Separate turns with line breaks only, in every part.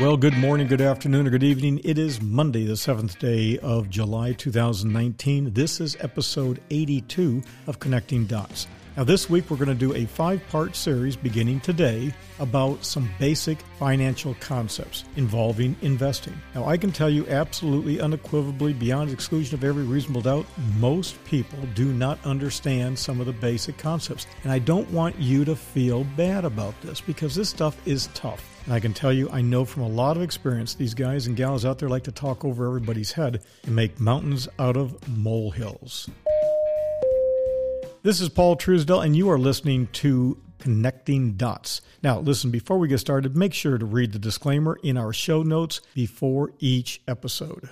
Well, good morning, good afternoon, or good evening. It is Monday, the 7th day of July 2019. This is episode 82 of Connecting Dots. Now, this week we're going to do a five part series beginning today about some basic financial concepts involving investing. Now, I can tell you absolutely unequivocally, beyond exclusion of every reasonable doubt, most people do not understand some of the basic concepts. And I don't want you to feel bad about this because this stuff is tough. And I can tell you, I know from a lot of experience, these guys and gals out there like to talk over everybody's head and make mountains out of molehills. This is Paul Truesdell, and you are listening to Connecting Dots. Now, listen, before we get started, make sure to read the disclaimer in our show notes before each episode.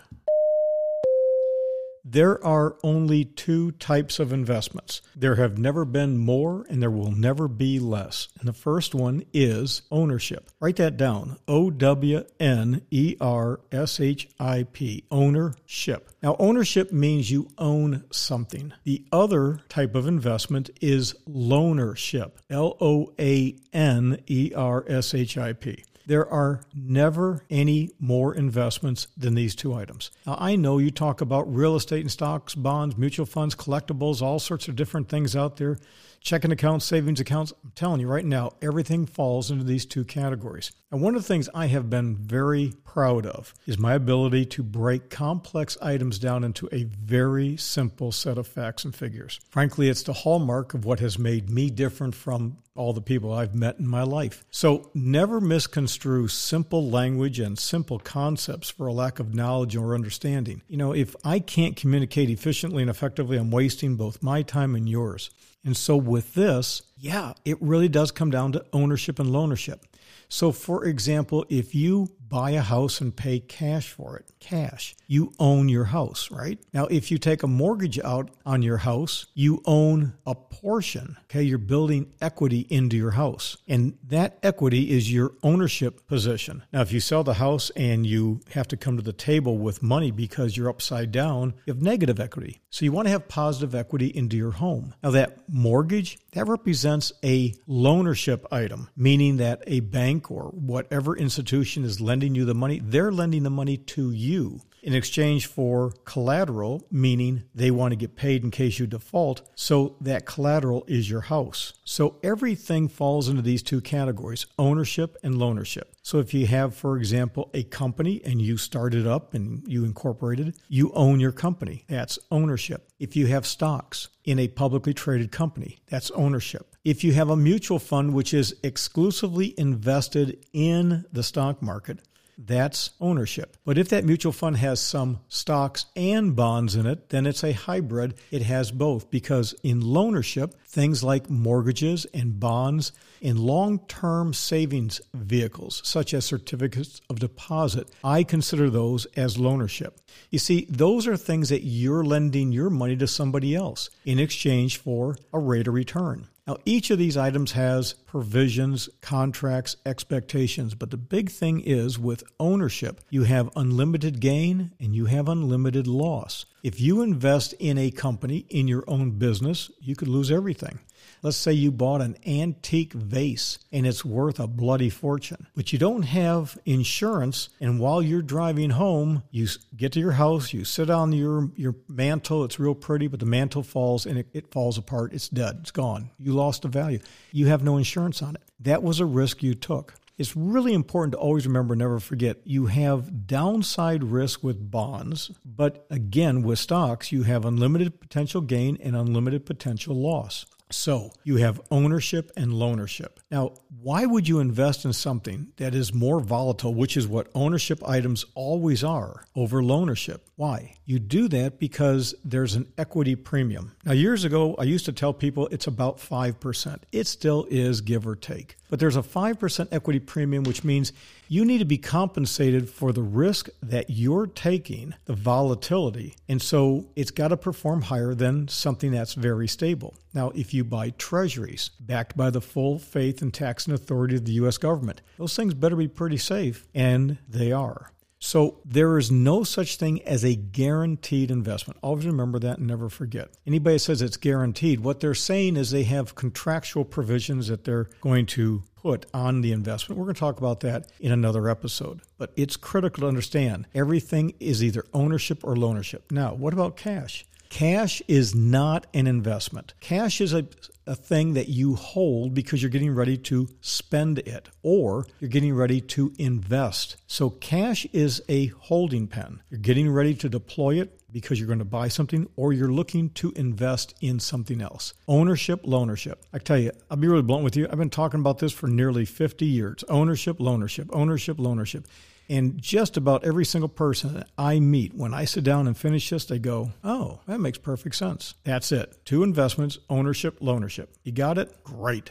There are only two types of investments. There have never been more and there will never be less. And the first one is ownership. Write that down O W N E R S H I P. Ownership. Now, ownership means you own something. The other type of investment is loanership. L O A N E R S H I P. There are never any more investments than these two items. Now, I know you talk about real estate and stocks, bonds, mutual funds, collectibles, all sorts of different things out there, checking accounts, savings accounts. I'm telling you right now, everything falls into these two categories. And one of the things I have been very proud of is my ability to break complex items down into a very simple set of facts and figures. Frankly, it's the hallmark of what has made me different from all the people I've met in my life. So never misconstrue simple language and simple concepts for a lack of knowledge or understanding. You know, if I can't communicate efficiently and effectively, I'm wasting both my time and yours. And so with this, yeah, it really does come down to ownership and loanership. So, for example, if you buy a house and pay cash for it, cash, you own your house, right? Now, if you take a mortgage out on your house, you own a portion, okay? You're building equity into your house. And that equity is your ownership position. Now, if you sell the house and you have to come to the table with money because you're upside down, you have negative equity. So, you want to have positive equity into your home. Now, that mortgage, that represents a loanership item, meaning that a bank or whatever institution is lending you the money, they're lending the money to you in exchange for collateral, meaning they want to get paid in case you default. So that collateral is your house. So everything falls into these two categories ownership and loanership. So if you have, for example, a company and you started up and you incorporated, you own your company. That's ownership. If you have stocks in a publicly traded company, that's ownership. If you have a mutual fund which is exclusively invested in the stock market, that's ownership. But if that mutual fund has some stocks and bonds in it, then it's a hybrid. It has both because in loanership, things like mortgages and bonds in long term savings vehicles, such as certificates of deposit, I consider those as loanership. You see, those are things that you're lending your money to somebody else in exchange for a rate of return. Now, each of these items has provisions, contracts, expectations, but the big thing is with ownership, you have unlimited gain and you have unlimited loss. If you invest in a company, in your own business, you could lose everything. Let's say you bought an antique vase and it's worth a bloody fortune, but you don't have insurance. And while you're driving home, you get to your house, you sit on your, your mantle. It's real pretty, but the mantle falls and it, it falls apart. It's dead. It's gone. You lost the value. You have no insurance on it. That was a risk you took. It's really important to always remember, never forget, you have downside risk with bonds, but again, with stocks, you have unlimited potential gain and unlimited potential loss. So you have ownership and loanership. Now, why would you invest in something that is more volatile, which is what ownership items always are, over loanership? Why? You do that because there's an equity premium. Now, years ago, I used to tell people it's about 5%. It still is, give or take. But there's a 5% equity premium, which means you need to be compensated for the risk that you're taking, the volatility. And so it's got to perform higher than something that's very stable. Now, if you buy treasuries backed by the full faith and taxing authority of the U.S. government, those things better be pretty safe, and they are. So there is no such thing as a guaranteed investment. Always remember that and never forget. Anybody says it's guaranteed, what they're saying is they have contractual provisions that they're going to put on the investment. We're going to talk about that in another episode. But it's critical to understand everything is either ownership or loanership. Now, what about cash? Cash is not an investment. Cash is a, a thing that you hold because you're getting ready to spend it or you're getting ready to invest. So, cash is a holding pen. You're getting ready to deploy it because you're going to buy something or you're looking to invest in something else. Ownership, loanership. I tell you, I'll be really blunt with you. I've been talking about this for nearly 50 years. Ownership, loanership, ownership, loanership. And just about every single person I meet, when I sit down and finish this, they go, Oh, that makes perfect sense. That's it. Two investments, ownership, loanership. You got it? Great.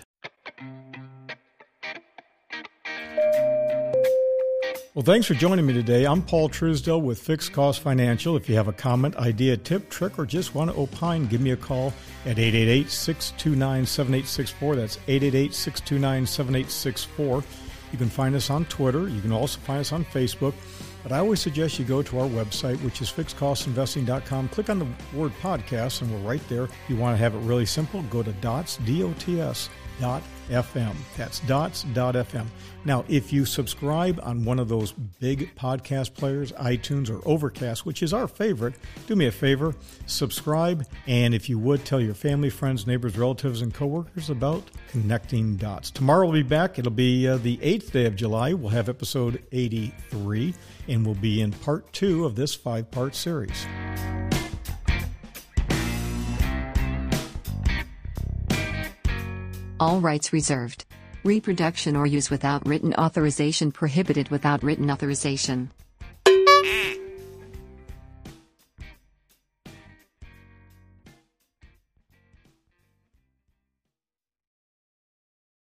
Well, thanks for joining me today. I'm Paul Truesdell with Fixed Cost Financial. If you have a comment, idea, tip, trick, or just want to opine, give me a call at 888 629 7864. That's 888 629 7864. You can find us on Twitter. You can also find us on Facebook. But I always suggest you go to our website, which is fixedcostinvesting.com. Click on the word podcast, and we're right there. If you want to have it really simple, go to dots, D-O-T-S, dot FM. That's dots.fm. Now, if you subscribe on one of those big podcast players, iTunes or Overcast, which is our favorite, do me a favor, subscribe. And if you would, tell your family, friends, neighbors, relatives, and coworkers about connecting dots. Tomorrow we'll be back. It'll be uh, the 8th day of July. We'll have episode 83, and we'll be in part two of this five part series.
All rights reserved. Reproduction or use without written authorization prohibited without written authorization.